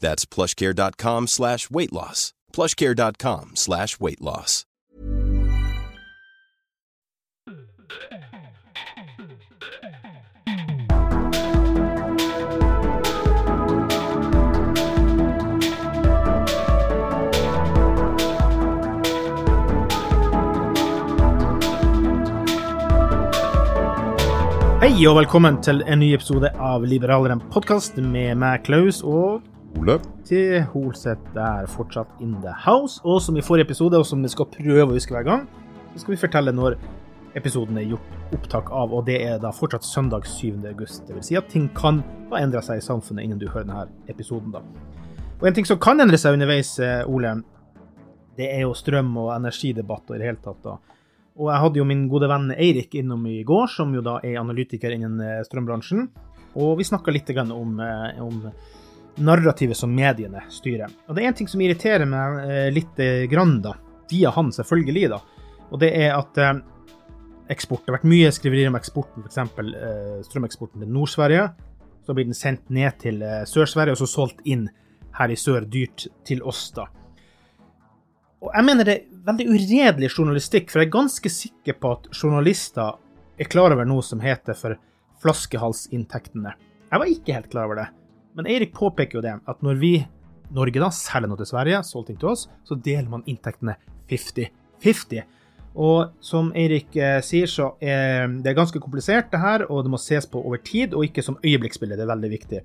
That's plushcare.com slash weight loss. plushcare.com slash weight loss. Hei og velkommen til en ny episode av Liberaleren podkast med meg, Klaus, og Ole. til Holseth er fortsatt in the house. Og som i forrige episode, og som vi skal prøve å huske hver gang, så skal vi fortelle når episoden er gjort opptak av, og det er da fortsatt søndag 7. august. Det vil si at ting kan ha endra seg i samfunnet innen du hører denne episoden, da. Og en ting som kan endre seg underveis, eh, Ole, det er jo strøm- og energidebatter i det hele tatt, da. Og jeg hadde jo min gode venn Eirik innom i går, som jo da er analytiker innen eh, strømbransjen. Og vi snakka litt om, eh, om narrativet som mediene styrer. Og det er en ting som irriterer meg eh, litt eh, grann, da. Via han, selvfølgelig, da. Og det er at eh, eksport Det har vært mye skriverier om eksporten, f.eks. Eh, strømeksporten til Nord-Sverige. Så blir den sendt ned til Sør-Sverige, og så solgt inn her i sør dyrt til oss, da. Og jeg mener det er veldig uredelig journalistikk, for jeg er ganske sikker på at journalister er klar over noe som heter for flaskehalsinntektene. Jeg var ikke helt klar over det, men Eirik påpeker jo det, at når vi, Norge da, selger noe til Sverige, solgt inn til oss, så deler man inntektene 50-50. Og som Eirik eh, sier, så er det ganske komplisert det her, og det må ses på over tid, og ikke som øyeblikksbilde. Det er veldig viktig.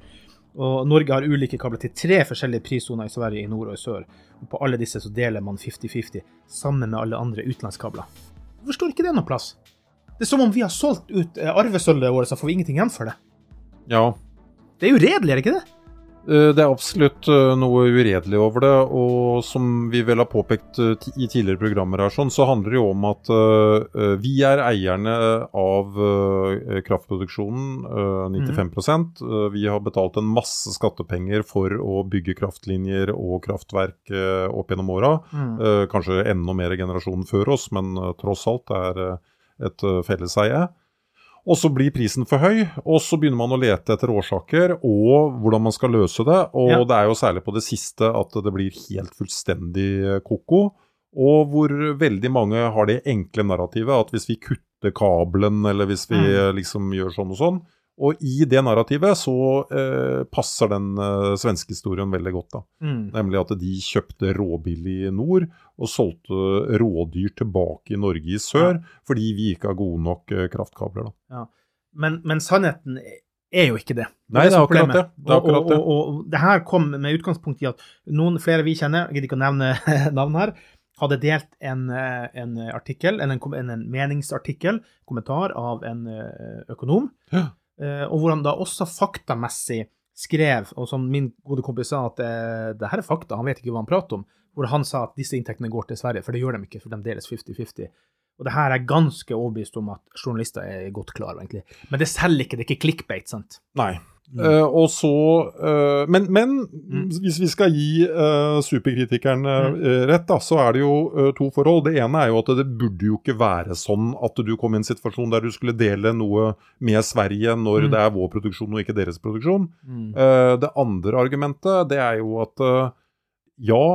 Og Norge har ulike kabler til tre forskjellige prissoner i Sverige, i nord og i sør. Og på alle disse så deler man 50-50, sammen med alle andre utenlandskabler. Jeg forstår ikke det noe plass. Det er som om vi har solgt ut eh, arvesølvet vårt, så får vi ingenting igjen for det. Ja, Det er uredelig, er det ikke det? eh, det er absolutt eh, noe uredelig over det. Og som vi vel har påpekt eh, i tidligere programmer her, sånn, så handler det jo om at vi er eierne av kraftproduksjonen, eh, 95 Eh, Vi har betalt en masse skattepenger for å bygge kraftlinjer og kraftverk opp gjennom åra. Eh, kanskje enda mer generasjonen før oss, men tross alt det er et felleseie. Og så blir prisen for høy, og så begynner man å lete etter årsaker og hvordan man skal løse det. Og Ja. det er jo særlig på det siste at det blir helt fullstendig koko. Og hvor veldig mange har det enkle narrativet at hvis vi kutter kabelen, eller hvis vi Mm. liksom gjør sånn og sånn. Og i det narrativet så eh, passer den eh, svenske historien veldig godt, da. Mm. Nemlig at de kjøpte råbillig i nord og solgte rådyr tilbake i Norge i sør, fordi vi ikke har gode nok eh, kraftkabler. da. Men, men sannheten er jo ikke det. Nei, det er akkurat det. Det er akkurat og, og, og, og det her kom med utgangspunkt i at noen flere vi kjenner, jeg gidder ikke å nevne navn her, hadde delt en, eh, en artikkel, en, en, en meningsartikkel, kommentar av en eh, økonom, Ja. Eh, og hvor han da også faktamessig skrev, og som min gode kompis sa, at eh, det her er fakta, han vet ikke hva han prater om, hvor han sa at disse inntektene går til Sverige, for det gjør de ikke, for de deles 50-50. Og det her er ganske overbevist om at journalister er godt klar over, egentlig. Men det selger ikke, det er ikke clickbait, sant? Nei. Eh, og så uh, Men, men hvis vi skal gi superkritikeren superkritikerne eh, rett, da, så er det jo to forhold. Det ene er jo at det burde jo ikke være sånn at du kom i en situasjon der du skulle dele noe med Sverige når det er vår produksjon og ikke deres produksjon. Eh, det andre argumentet det er jo at ja,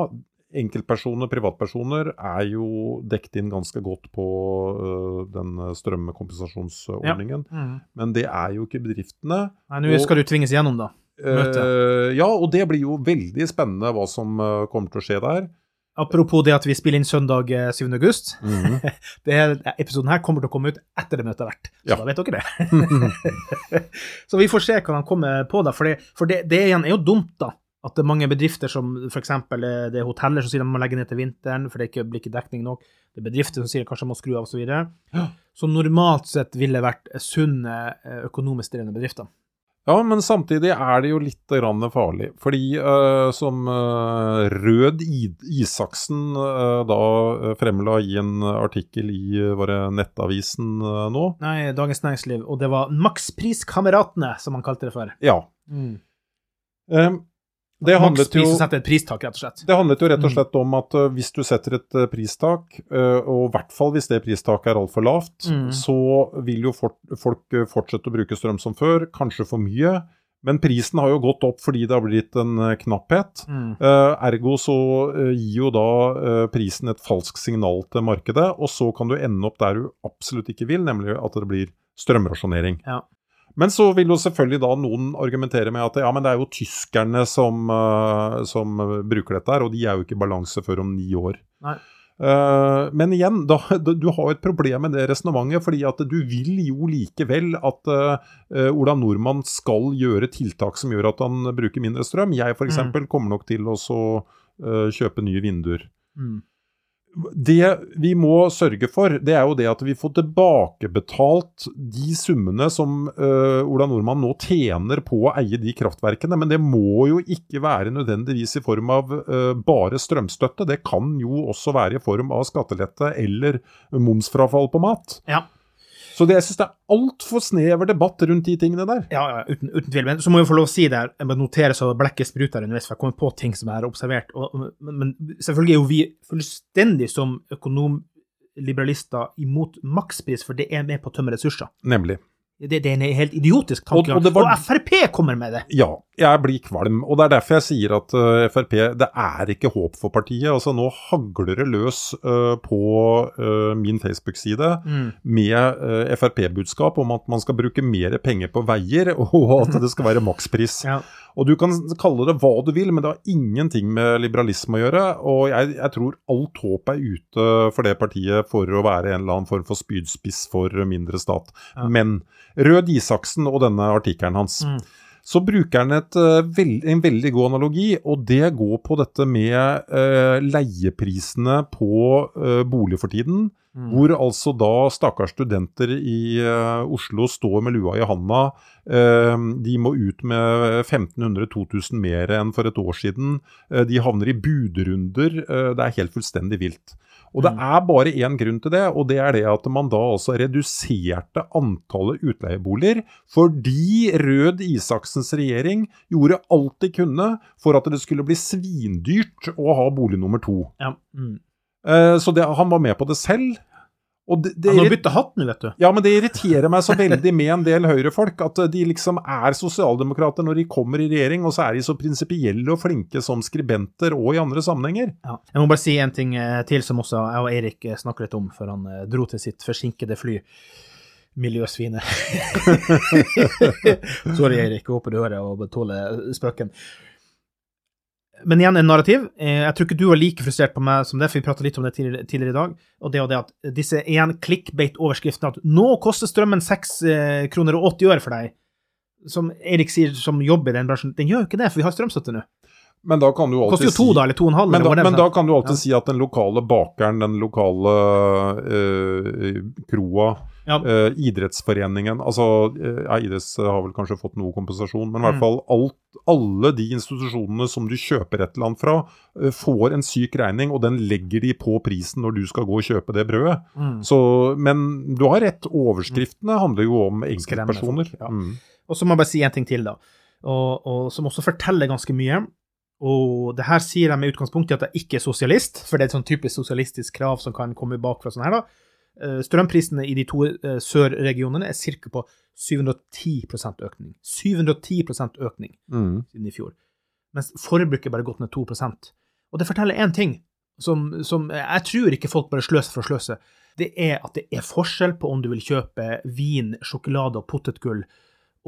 enkeltpersoner, privatpersoner, er jo dekket inn ganske godt på uh, den strømkompensasjonsordningen. Mm. Men det er jo ikke bedriftene. Nei, nå skal du tvinges gjennom, da. Eh, ja, og det blir jo veldig spennende hva som uh, kommer til å skje der. Apropos det at vi spiller inn søndag eh, 7. august. Det er, episoden her kommer til å komme ut etter det møtet har vært, så Ja. da vet dere det. så vi får se hva de kommer på, da. For det, for det, det igjen er jo dumt, da. At det er mange bedrifter som f.eks. det er hoteller som sier de må legge ned til vinteren, for det ikke blir ikke dekning nok. Det er bedrifter som sier kanskje de må skru av, osv. Som normalt sett ville vært sunne, eh, økonomisk drevne bedrifter. Ja, men samtidig er det jo litt grann farlig. Fordi uh, som uh, Rød Isaksen uh, da fremla i en artikkel i var det Nettavisen nå Nei, Dagens Næringsliv. Og det var Makspris-kameratene, som han kalte det for. Ja. Ehm, det handlet jo pristak, rett og slett. Det handlet jo rett og Mm. slett om at uh, hvis du setter et uh, pristak, uh, og i hvert fall hvis det pristaket er altfor lavt, Mm. så vil jo folk uh, fortsette å bruke strøm som før, kanskje for mye. Men prisen har jo gått opp fordi det har blitt en uh, knapphet. Mm. Uh, ergo så uh, gir jo da uh, prisen et falskt signal til markedet, og så kan du ende opp der du absolutt ikke vil, nemlig at det blir strømrasjonering. Ja. Men så vil jo selvfølgelig da noen argumentere med at ja, men det er jo tyskerne som, uh, som bruker dette her, og de er jo ikke i balanse før om ni år. Uh, men igjen, da, du har jo et problem med det resonnementet, fordi at du vil jo likevel at uh, Ola Nordmann skal gjøre tiltak som gjør at han bruker mindre strøm. Jeg f.eks. eksempel kommer nok til å kjøpe nye vinduer. Mm. Det vi må sørge for, det er jo det at vi får tilbakebetalt de summene som uh, Ola Nordmann nå tjener på å eie de kraftverkene. Men det må jo ikke være nødvendigvis i form av uh, bare strømstøtte. Det kan jo også være i form av skattelette eller momsfrafall på mat. Ja. Så det, jeg syns det er altfor snever debatt rundt de tingene der. Ja, ja uten, uten tvil. Men så må jeg få lov å si det jeg må notere så blekket spruter underveis, for jeg kommer på ting som jeg har observert. Og, men, men selvfølgelig er jo vi fullstendig som økonomliberalister imot makspris, for det er med på å tømme ressurser. Nemlig. Det, det er en helt idiotisk tankegang. og og, var- og Frp kommer med det! Ja, jeg blir kvalm. Og det er derfor jeg sier at uh, Frp Det er ikke håp for partiet. Altså Nå hagler det løs uh, på uh, min Facebook-side Mm. med Frp-budskap om at man skal bruke mer penger på veier, og at det skal være makspris. Ja. Og du kan kalle det hva du vil, men det har ingenting med liberalisme å gjøre. Og jeg, jeg tror alt håp er ute for det partiet for å være en eller annen form for spydspiss for mindre stat. Ja. Men Rød Isaksen og denne artikkelen hans Mm. Så bruker han et, eh, en veldig god analogi, og det går på dette med eh, leieprisene på eh, bolig for tiden. Mm. Hvor altså da stakkars studenter i Oslo står med lua i handa. de må ut med 1500-2000 mer enn for et år siden. De havner i budrunder. det er helt fullstendig vilt. Og det er bare én grunn til det, og det er det at man da altså reduserte antallet utleieboliger fordi Rød Isaksens regjering gjorde alt de kunne for at det skulle bli svindyrt å ha bolig nummer to. Ja. Mm. Eh, så det, han var med på det selv. Og det, det Han har bytta hatt nå, vet du. ja, men det irriterer meg så veldig med en del høyrefolk at de liksom er sosialdemokrater når de kommer i regjering, og så er de så prinsipielle og flinke som skribenter og i andre sammenhenger. Ja. Jeg må bare si en ting eh, til som også jeg og Eirik eh, snakker litt om før han eh, dro til sitt forsinkede fly. Miljøsvinet. Sorry, Eirik. Håper du hører og tåler spøken. Men igjen en narrativ. Eh, Jeg tror ikke du var like frustrert på meg som det, for vi prata litt om det tidligere, i dag. Og det og det at disse igjen clickbait-overskriftene at nå koster strømmen 6 eh, kroner og 80 øre for deg, som Erik sier som jobber i den bransjen, den gjør jo ikke det, for vi har strømstøtte nå. Men da kan du alltid koster jo to, da, eller to og en halv. Men da, men da kan du alltid Ja. si at den lokale bakeren, den lokale eh, kroa, Ja. eh, idrettsforeningen Altså, øh, ja, idretts har vel kanskje fått noe kompensasjon, men i hvert Mm. fall alt, alle de institusjonene som du kjøper et eller annet fra, øh, får en syk regning, og den legger de på prisen når du skal gå og kjøpe det brødet. Mm. Så, men du har rett, overskriftene handler jo om enkeltpersoner. ja. Mm. Og så må jeg bare si en ting til, da. og, og som også forteller ganske mye. Og det her sier jeg med utgangspunkt i at jeg ikke er sosialist, for det er et sånn typisk sosialistisk krav som kan komme bakfra sånn her, da. Eh, Strømprisene i de to eh, sørregionene er ca. på 710% økning. 710 økning Mm. siden i fjor. Mens forbruket bare gått ned 2% Og det forteller én ting, som, som jeg tror ikke folk bare sløser for å sløse. Det er at det er forskjell på om du vil kjøpe vin, sjokolade og potetgull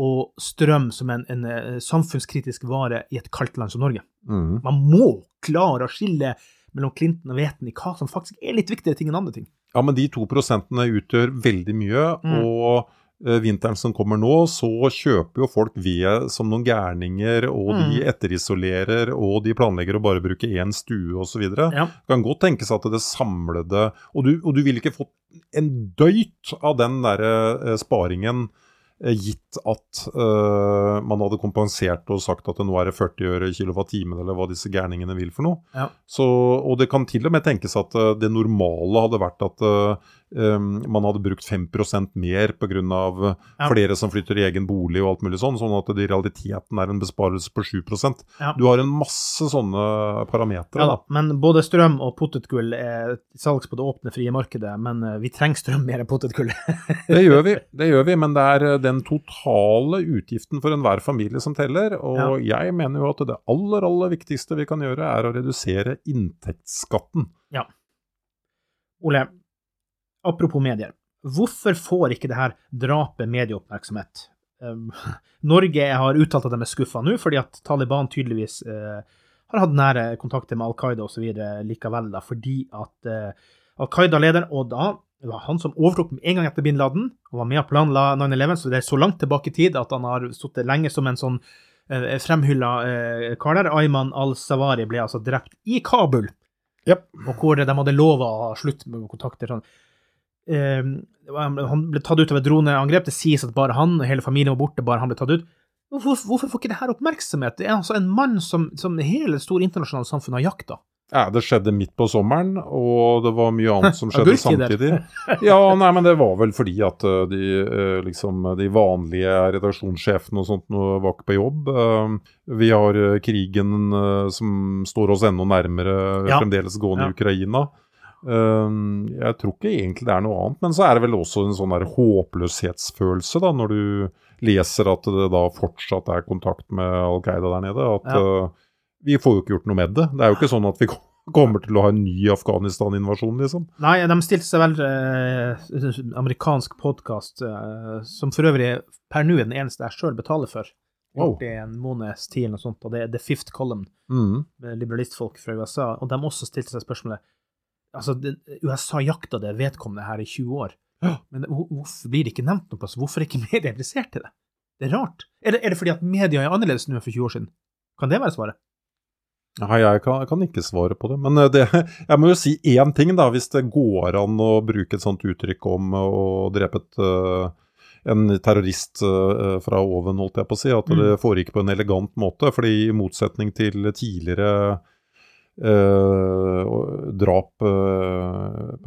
og strøm som en, en eh, samfunnskritisk vare i et kaldt land som Norge. Mm. Man må klare å skille mellom klinten og Veten i hva som faktisk er litt viktigere ting enn andre ting. Ja, men de to prosentene utgjør veldig mye, Mm. og eh, vinteren som kommer nå, så kjøper jo folk ved som noen gærninger, og de Mm. etterisolerer, og de planlegger å bare bruke én stue osv. Ja. kan godt tenkes at det samlede Og du, og du vil ikke få en døyt av den derre eh, sparingen gitt at uh, man hadde kompensert og sagt at det nå er det 40 øre kilowattimen, eller hva disse gærningene vil for noe. Ja. Så, og det kan til og med tenkes at uh, det normale hadde vært at eh, um, man hadde brukt 5% mer pga. Ja. Ja. flere som flytter i egen bolig og alt mulig sånn, sånn at det i realiteten er en besparelse på 7 Ja. Du har en masse sånne parametere. Ja men både strøm og potetgull er salgs på det åpne, frie markedet, men eh, vi trenger strøm mer enn potetgull. Det gjør vi, det gjør vi, men det er eh, den totale utgiften for enhver familie som teller. Og jeg mener jo at det aller, aller viktigste vi kan gjøre, er å redusere inntektsskatten. Ole, apropos medier. Hvorfor får ikke det her drapet medieoppmerksomhet? Um, Norge har uttalt at de er skuffa nå, fordi at Taliban tydeligvis eh, har hatt nære kontakter med Al Qaida osv. likevel, da, fordi at eh, Al Qaida-lederen, og da det var han som overtok med en gang etter bin Laden, og var med og planla 9-11, så det er så langt tilbake i tid at han har sittet lenge som en sånn eh, fremhylla eh, kar der. Ayman al-Sawari ble altså drept i Kabul og hvor de hadde lova å ha slutt med kontakter. Sånn. Eh, han ble tatt ut av et droneangrep. Det sies at bare han og hele familien var borte. bare han ble tatt ut. Hvorfor, hvorfor får ikke det her oppmerksomhet? Det er altså en mann som, som hele det store internasjonale samfunnet har jakta. Ja, det skjedde midt på sommeren, og det var mye annet som skjedde samtidig. Ja, nei, men det var vel fordi at eh, de, eh, liksom, de vanlige redaksjonssjefene og sånt var ikke på jobb. Eh, Vi har krigen som står oss enda nærmere Ja. fremdeles gående Ja. i Ukraina. Eh, Jeg tror ikke egentlig det er noe annet, men så er det vel også en sånn der håpløshetsfølelse da, når du leser at det da fortsatt er kontakt med Al Qaida der nede. At Ja. eh, vi får jo ikke gjort noe med det. Det er jo ikke sånn at vi kommer til å ha en ny Afghanistan-invasjon, liksom. Nei, de stilte seg vel eh, amerikansk podkast, eh, som for øvrig per nå er den eneste jeg sjøl betaler for. Wow. Gjort det i en måneds tid eller noe sånt, og det er The Fifth Column. Mm. liberalistfolk fra USA, og de også stilte seg spørsmålet Altså, USA jakta det vedkommende her i 20 år, men hvorfor blir det ikke nevnt noe plass? Hvorfor er ikke media interessert i det? Det er rart. Er det, er det fordi at media er annerledes nå enn for 20 år siden? Kan det være svaret? Nei, jeg kan, jeg kan ikke svare på det. Men eh, det, jeg må jo si én ting, da. Hvis det går an å bruke et sånt uttrykk om å drepe et, eh, en terrorist eh, fra oven, holdt jeg på å si. At det foregikk på en elegant måte. fordi i motsetning til tidligere eh, drap eh,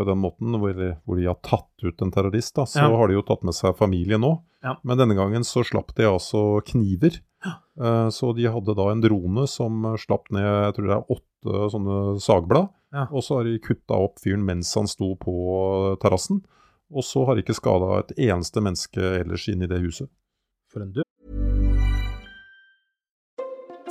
på den måten, hvor, hvor de har tatt ut en terrorist, da, så Ja. har de jo tatt med seg familie nå. Ja. Men denne gangen så slapp de altså kniver. Eh, Så de hadde da en drone som eh, slapp ned jeg tror det er åtte sånne sagblad. Ja. Og så har de kutta opp fyren mens han sto på terrassen. Og så har de ikke skada et eneste menneske ellers inne i det huset. For en død.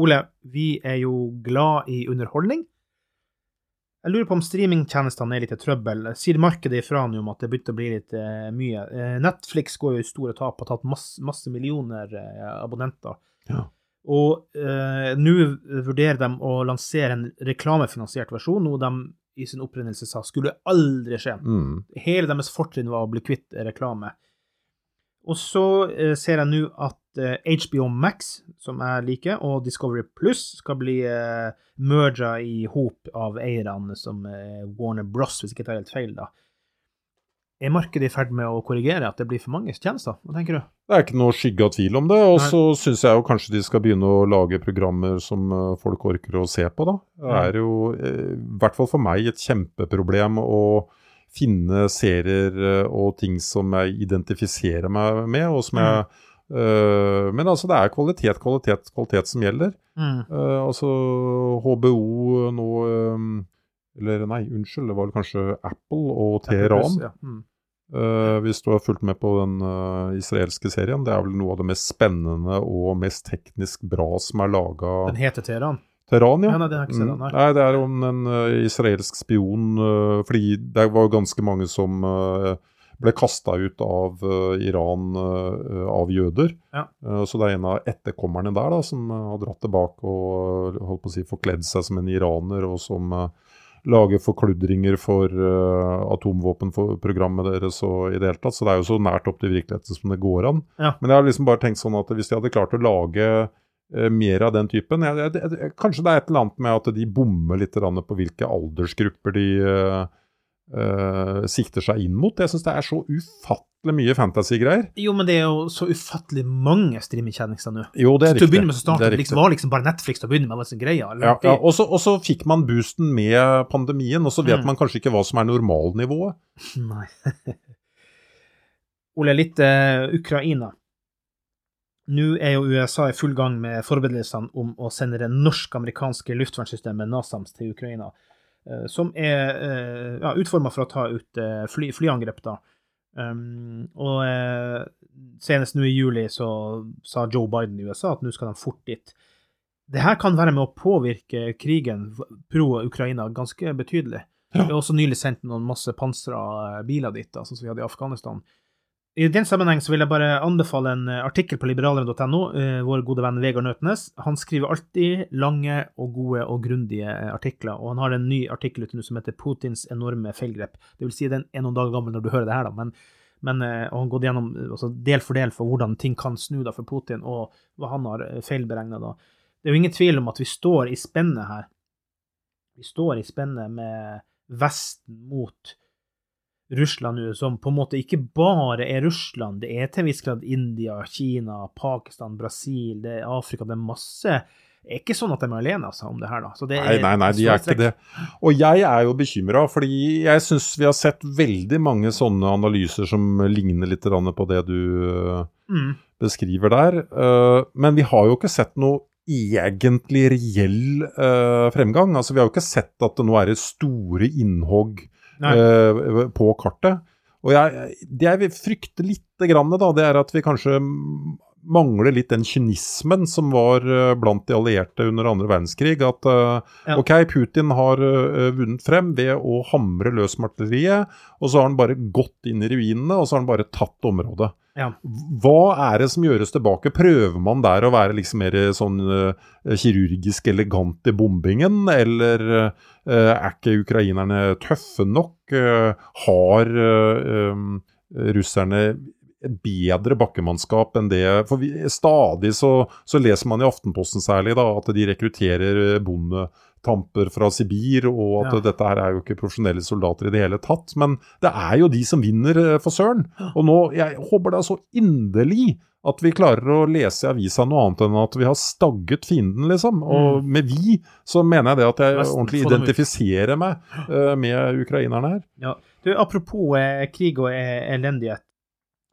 Ole, vi er jo glad i underholdning. Jeg lurer på om streamingtjenestene er litt i trøbbel. Sier markedet ifra nå om at det begynte å bli litt eh, mye? Eh, Netflix går jo i store tap har tatt masse, masse millioner eh, abonnenter. Ja. Og eh, nå vurderer de å lansere en reklamefinansiert versjon, noe de i sin opprinnelse sa skulle aldri skje. Mm. Hele deres fortrinn var å bli kvitt reklame. Og så eh, ser jeg nå at eh, HBO Max, som jeg liker, og Discovery Plus skal bli eh, merga i hop av eierne som eh, Warner Bros, hvis ikke jeg tar helt feil, da. Er markedet i ferd med å korrigere at det blir for mange tjenester? Hva tenker du? Det er ikke noe skygge av tvil om det. Og så syns jeg jo kanskje de skal begynne å lage programmer som eh, folk orker å se på, da. Det er jo, eh, i hvert fall for meg, et kjempeproblem å finne serier eh, og ting som jeg identifiserer meg med, og som jeg Uh, Men altså, det er kvalitet, kvalitet, kvalitet som gjelder. Mm. Uh, altså HBO nå um, Eller nei, unnskyld, det var vel kanskje Apple og Teheran. Ja. Mm. Uh, hvis du har fulgt med på den israelske serien. Det er vel noe av det mest spennende og mest teknisk bra som er laga Den heter Teheran. Teheran, ja. Ja, nei, det har jeg ikke sett, Mm. nei. Nei, det er om en eh, israelsk spion eh, Fordi det var ganske mange som eh, ble kasta ut av Iran av jøder. Ja. Så det er en av etterkommerne der da, som har dratt tilbake og holdt på å si forkledd seg som en iraner, og som lager forkludringer for atomvåpenprogrammet deres og i det hele tatt. Så det er jo så nært opp til virkeligheten som det går an. Ja. Men jeg har liksom bare tenkt sånn at hvis de hadde klart å lage mer av den typen jeg, jeg, jeg, Kanskje det er et eller annet med at de bommer litt på hvilke aldersgrupper de uh, uh, sikter seg inn mot. Jeg syns det er så ufattelig mye fantasy-greier. Jo, men det er jo så ufattelig mange streamingtjenester nå. Jo, det er Til å riktig. begynne med så startet det liksom, var liksom bare Netflix til å begynne med. Liksom, eller? Ja, ja. Og så fikk man boosten med pandemien, og så vet Mm. man kanskje ikke hva som er normalnivået. Nei. Ole, litt uh, Ukraina. Nå er jo USA i full gang med forberedelsene om å sende det norsk-amerikanske luftvernsystemet NASAMS til Ukraina, eh, som er uh, ja, utforma for å ta ut eh, fly, flyangrep, da. Um, og eh, senest nå i juli så sa Joe Biden i USA at nå skal de fort dit. Det her kan være med å påvirke krigen pro-Ukraina ganske betydelig. Vi har også nylig sendt noen masse pansra biler dit, sånn som vi hadde i Afghanistan. I den sammenheng så vil jeg bare anbefale en eh, artikkel på liberaleren.no. eh, Vår gode venn Vegard Nøtnes. Han skriver alltid lange og gode og grundige eh, artikler, og han har en ny artikkel ute nå som heter 'Putins enorme feilgrep'. Det vil si den er noen dager gammel når du hører det her, da, men, men og han gått gjennom altså, del for del for hvordan ting kan snu da for Putin, og hva han har feilberegna da. Det er jo ingen tvil om at vi står i spennet her. Vi står i spennet med Vesten mot Russland nå, som på en måte ikke bare er Russland, det er til en viss grad India, Kina, Pakistan, Brasil, det er Afrika, det er masse Det er ikke sånn at de er alene altså, om det her. da. Så det Nei, nei, nei, de er ikke det. Og jeg er jo bekymra, fordi jeg syns vi har sett veldig mange sånne analyser som ligner litt på det du Mm. beskriver der. Uh, men vi har jo ikke sett noe egentlig reell uh, fremgang. Altså, Vi har jo ikke sett at det nå er store innhogg. Uh, på kartet. Og jeg, det jeg vil frykte litt, grann, da, det er at vi kanskje mangler litt den kynismen som var uh, blant de allierte under andre verdenskrig. At uh, Ja. ok, Putin har uh, vunnet frem ved å hamre løs martelleriet, og så har han bare gått inn i ruinene, og så har han bare tatt området. Ja. Hva er det som gjøres tilbake? Prøver man der å være liksom mer sånn uh, kirurgisk elegant i bombingen, eller uh, er ikke ukrainerne tøffe nok? Uh, har eh, um, russerne bedre bakkemannskap enn det For vi, stadig så, så leser man i Aftenposten særlig da, at de rekrutterer eh, bondetamper fra Sibir, og at Ja. dette her er jo ikke profesjonelle soldater i det hele tatt. Men det er jo de som vinner, eh, for søren. Og nå, jeg håper da så inderlig at vi klarer å lese i avisa noe annet enn at vi har stagget fienden, liksom. Og med vi så mener jeg det at jeg ordentlig identifiserer meg eh, med ukrainerne her. Ja. Du, apropos eh, krig og eh, elendighet.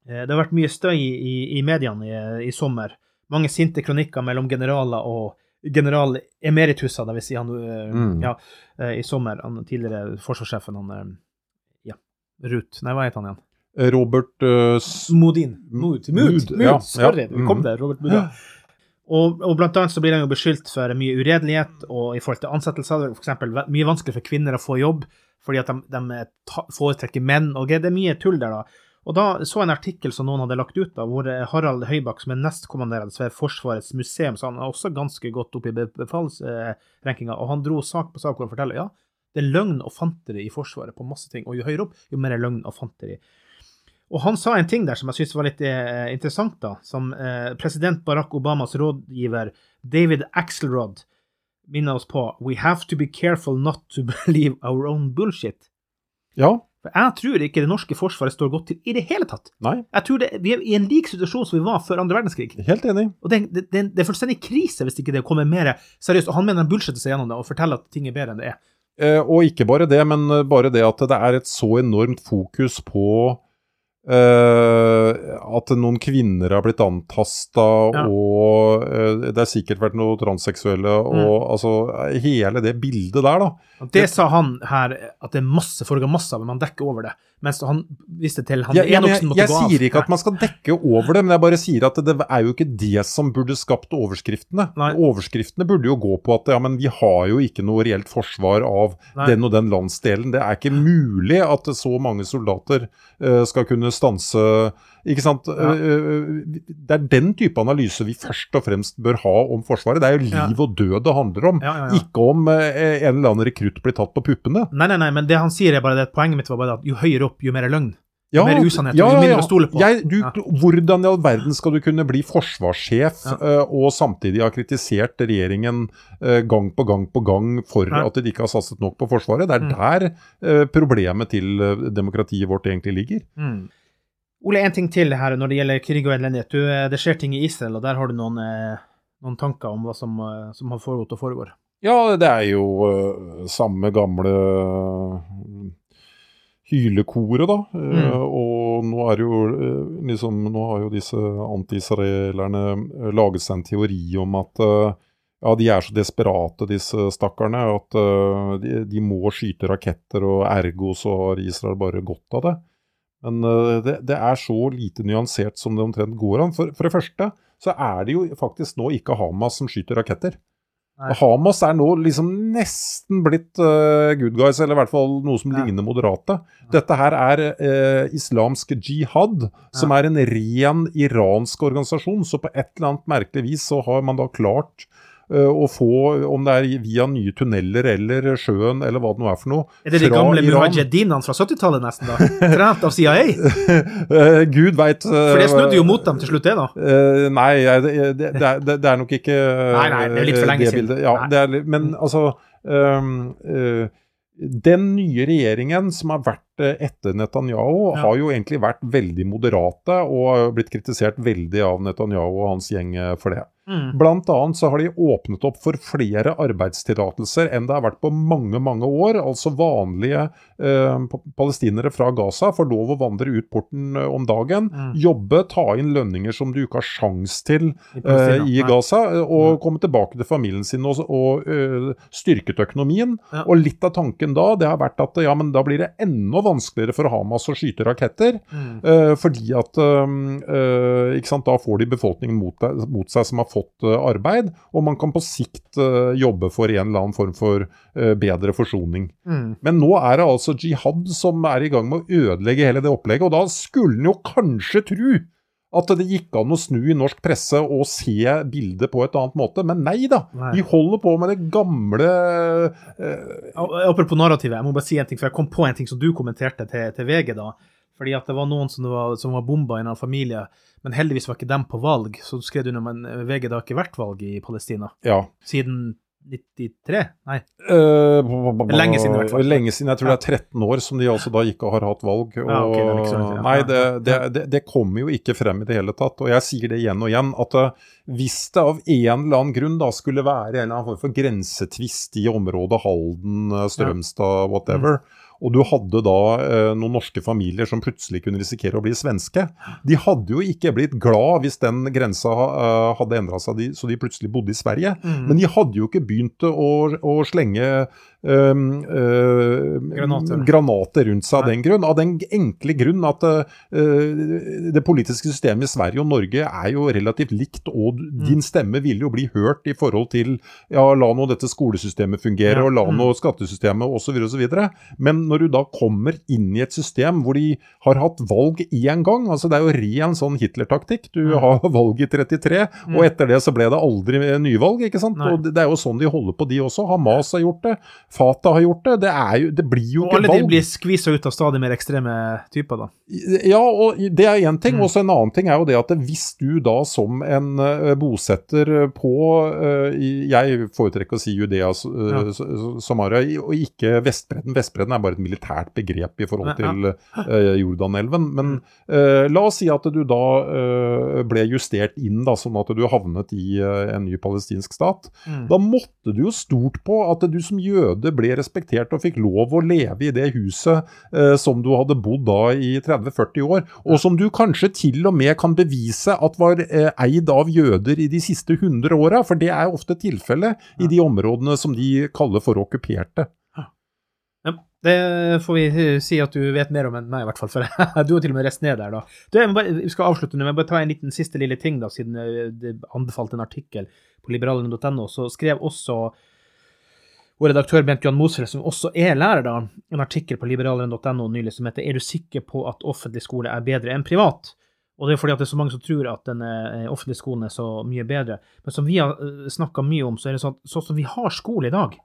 Eh, det har vært mye støy i, i, i mediene i, i sommer. Mange sinte kronikker mellom generaler og general emeritus, det vil si han eh, Mm. ja, eh, i sommer. Han tidligere forsvarssjefen, han eh, ja, Ruth Nei, hva heter han igjen? Robert uh, Modin. Mood. Mood. Mood, ja, Sorry, ja. kom Mhm. der. Robert Mood. ja. Og, og blant annet så blir han jo beskyldt for mye uredelighet og i forhold til ansettelser. Eksempel mye vanskelig for kvinner å få jobb fordi at de, de foretrekker menn. og Det er mye tull der, da. Og da så jeg en artikkel som noen hadde lagt ut, da, hvor eh, Harald Høybakk, som er nestkommanderende ved Forsvarets museum, så han er også ganske godt oppe i be- befalsrankinga, og han dro sak på sak hvor han forteller ja, det er løgn og fanteri i Forsvaret på masse ting, og jo høyere opp, jo mer er løgn og fanteri. Og han sa en ting der som jeg syntes var litt eh, interessant, da. Som eh, president Barack Obamas rådgiver David Axelrod minner oss på We have to be careful not to believe our own bullshit. Ja. For jeg tror ikke det norske forsvaret står godt til i det hele tatt. Nei, Jeg tror det, Vi er i en lik situasjon som vi var før andre verdenskrig. helt enig. Og det, det, det, det er fullstendig krise hvis ikke det kommer mer seriøst. Og han mener han bullshitter seg gjennom det og forteller at ting er bedre enn det er. Eh, og ikke bare det, men eh, bare det at det er et så enormt fokus på eh, at noen kvinner har blitt antasta, Ja. og uh, det har sikkert vært noe transseksuelle, og altså hele det bildet der, da. Det, det sa han her, at det er masse, foregår masse av, men man dekker over det. Mens han viste til han Jeg, jeg, jeg, jeg av. sier ikke at man skal dekke over det, men jeg bare sier at det er jo ikke det som burde skapt overskriftene. Nei. Overskriftene burde jo gå på at ja, men vi har jo ikke noe reelt forsvar av Nei. den og den landsdelen. Det er ikke mulig at så mange soldater uh, skal kunne stanse Ikke sant? Ja. Eh, eh, det er den type analyse vi først og fremst bør ha om Forsvaret. Det er jo liv Ja. og død det handler om. Ja. Ikke om eh, en eller annen rekrutt blir tatt på puppene. Nei, nei, nei, men det han sier er bare det at poenget mitt var bare at jo høyere opp, jo mer er løgn. Ja, mer usannhet, jo mindre å stole på. Jeg, du. Hvordan i all verden skal du kunne bli forsvarssjef eh, og samtidig ha kritisert regjeringen gang på gang på gang for at de ikke har satset nok på Forsvaret? Det er Mm. der problemet til demokratiet vårt egentlig ligger. Ole, en ting til her når det gjelder krig og elendighet. Du, eh, det skjer ting i Israel, og der har du noen, eh, noen tanker om hva som, eh, som har foregått og foregår. Ja, det er jo samme gamle hylekoret, da. Mm. og nå er jo liksom Nå har jo disse anti-israelerne laget seg en teori om at ja, de er så desperate, disse stakkarene, at de, de må skyte raketter, og ergo så har Israel bare godt av det. Men eh, det, det er så lite nyansert som det omtrent går an. For, for det første så er det jo faktisk nå ikke Hamas som skyter raketter. Nei. Hamas er nå liksom nesten blitt uh, good guys, eller i hvert fall noe som Ja. ligner moderate. Dette her er uh, islamsk jihad, som er en ren iransk organisasjon. Så på et eller annet merkelig vis så har man da klart å få, om det er via nye tunneler eller sjøen eller hva det nå er for noe Er det de gamle Iran. mujahedinene fra 70-tallet, nesten? da? Trent av CIA? Eh, Gud veit For det snudde jo mot dem til slutt, det, da. Eh, nei, det, det, det, det, er nok ikke Nei, nei, det er litt for lenge siden. Ja, det er, men altså um, eh, Den nye regjeringen som har vært eh, etter Netanyahu, Ja. har jo egentlig vært veldig moderate og blitt kritisert veldig av Netanyahu og hans gjeng eh, for det. Mm. Blant annet så har de åpnet opp for flere arbeidstillatelser enn det har vært på mange, mange år. Altså vanlige eh, palestinere fra Gaza får lov å vandre ut porten eh, om dagen, Mm. jobbe, ta inn lønninger som du ikke har sjans til I eh, i Gaza, og og komme tilbake til familien sin og, og ø, styrket økonomien. Ja. Og litt av tanken da, det har vært at ja, men da blir det enda vanskeligere for Hamas å skyte raketter. Mm. Eh, fordi at um, eh, sant, Da får de befolkningen mot, deg- mot seg som har fått eh, arbeid, og man kan på sikt jobbe for en eller annen form for bedre forsoning. Mm. Men nå er det altså jihad som er i gang med å ødelegge hele det opplegget, og da skulle en jo kanskje tro at det gikk an å snu i norsk presse og se bildet på et annet måte, men nei da. Nei. De holder på med det gamle eh, Apropos narrativet, jeg må bare si en ting, for jeg kom på en ting som du kommenterte til, til VG da. Fordi at det var noen som var, som var bomba i en familie, men heldigvis var ikke dem på valg. Så skrev du under, men VG det har ikke vært valg i Palestina Ja. siden 93? Nei. B- Lenge siden i hvert fall. Lenge siden. Jeg tror det er 13 år som de altså da ikke har hatt valg. Og, Ja, okay, det sånn, siden. nei, det, det, det, kommer jo ikke frem i det hele tatt. Og jeg sier det igjen og igjen, at eh, hvis det av en eller annen grunn da skulle være en eller annen form for grensetvist i området Halden, eh, Strømstad, whatever, og du hadde da eh, noen norske familier som plutselig kunne risikere å bli svenske. De hadde jo ikke blitt glad hvis den grensa eh, hadde endra seg, de, så de plutselig bodde i Sverige. Mm. Men de hadde jo ikke begynt å, å slenge Granater. granater rundt seg av den grunn. Av den enkle grunn at øh, det politiske systemet i Sverige og Norge er jo relativt likt, og Mm. din stemme vil jo bli hørt i forhold til ja, la nå dette skolesystemet fungere, og la Mm. nå skattesystemet osv. osv. Men når du da kommer inn i et system hvor de har hatt valg én gang, altså det er jo ren sånn Hitler-taktikk. Du Mm. har valg i 33, og etter det så ble det aldri nyvalg, ikke sant? Og det det er jo sånn de holder på, de også. Hamas har gjort det, Fatah har gjort det. Det, er jo, det blir jo Og ikke alle de blir skvisa ut av stadig mer ekstreme typer, da. Ja, og det er én ting. Mm. Også en annen ting er jo det at hvis du da som en eh, bosetter på eh, Jeg foretrekker å si Judea, eh, Ja. Samaria, og ikke Vestbredden. Vestbredden er bare et militært begrep i forhold til eh, Jordanelven. Men eh, la oss si at du da ble justert inn, da, sånn at du havnet i en ny palestinsk stat. Mm. Da måtte du jo stort på at du som jøde ble respektert og fikk lov å leve i det huset eh, som du hadde bodd da i 30-40 år, og som du kanskje til og med kan bevise at var eh, eid av jøder i de siste 100 åra, for det er ofte tilfellet i de områdene som de kaller for okkuperte. Ja, det får vi eh, si at du vet mer om enn meg, i hvert fall. For du har til og med reist ned der, da. Du, jeg bare, vi skal avslutte nå, men bare ta en liten siste lille ting, da, siden eh, det anbefalte en artikkel på liberalen.no. Så skrev også vår redaktør Bent Johan Mosel, som også er lærer, da, en artikkel på liberaleren.no nylig som heter 'Er du sikker på at offentlig skole er bedre enn privat?' Og det er fordi at det er så mange som tror at den eh, offentlige skolen er så mye bedre. Men som vi har snakka mye om, så er det sånn at sånn som vi har skole i dag,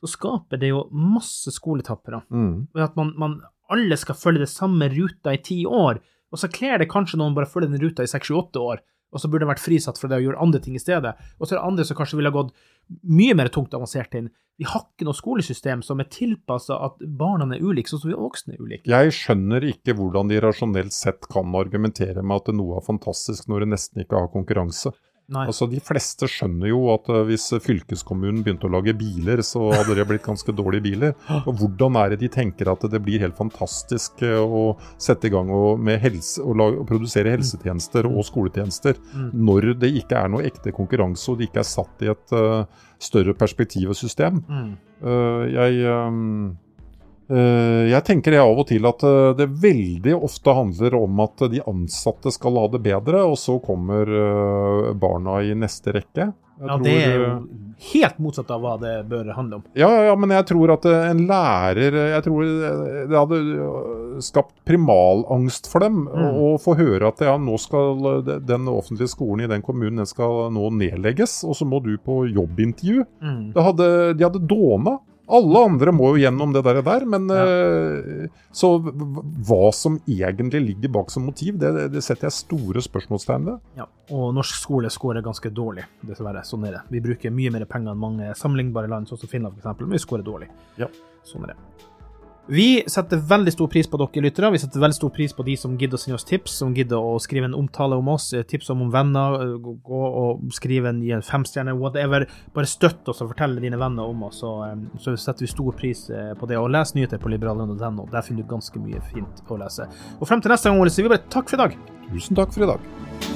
så skaper det jo masse skoletappere. Mm. Ved at man, man alle skal følge det samme ruta i ti år, og så kler det kanskje noen bare følger følge den ruta i seks, sju, åtte år, og så burde han vært frisatt for det å gjøre andre ting i stedet. Og så er det andre som kanskje ville gått mye mer tungt avansert inn. Vi har ikke noe skolesystem som er tilpassa at barna er ulike, sånn som vi voksne er ulike. Jeg skjønner ikke hvordan de rasjonelt sett kan argumentere med at noe er fantastisk når det nesten ikke har konkurranse. Nei. Altså, De fleste skjønner jo at eh, hvis fylkeskommunen begynte å lage biler, så hadde det blitt ganske dårlige biler. Og Hvordan er det de tenker at det blir helt fantastisk eh, å sette i gang og, med helse, og lage, og produsere helsetjenester og skoletjenester, Mm. når det ikke er noe ekte konkurranse og det ikke er satt i et uh, større perspektiv og system? Mm. Uh, jeg eh, jeg tenker det av og til at eh, det veldig ofte handler om at de ansatte skal ha det bedre, og så kommer eh, barna i neste rekke. Jeg Ja, tror, det er jo eh, helt motsatt av hva det bør handle om. ja, ja, men jeg tror at eh, en lærer Jeg tror eh, det hadde eh, skapt primalangst for dem Mm. å få høre at ja, nå skal eh, den offentlige skolen i den kommunen den skal nå nedlegges, og så må du på jobbintervju. Mm. Det hadde, de hadde dåna. Alle andre må jo gjennom det der, der men eh, Så hva som egentlig ligger bak som motiv, det, det setter jeg store spørsmålstegn ved. Ja, og norsk skole scorer ganske dårlig, dessverre. Sånn er det. Vi bruker mye mer penger enn mange sammenlignbare land, sånn som Finland f.eks., men vi scorer dårlig. Ja. Sånn er det. Vi setter veldig stor pris på dere lyttere. Vi setter veldig stor pris på de som gidder å sende oss tips, som gidder å skrive en omtale om oss, eh, tips om venner, eh, gå og skrive en, en femstjerne, whatever. Bare støtt oss og fortell dine venner om oss, så, eh, så setter vi stor pris på det. Og les nyheter på liberalen.no. Der finner du ganske mye fint å lese. Og frem til neste gang, Ole, sier vi bare takk for i dag. Tusen takk for i dag.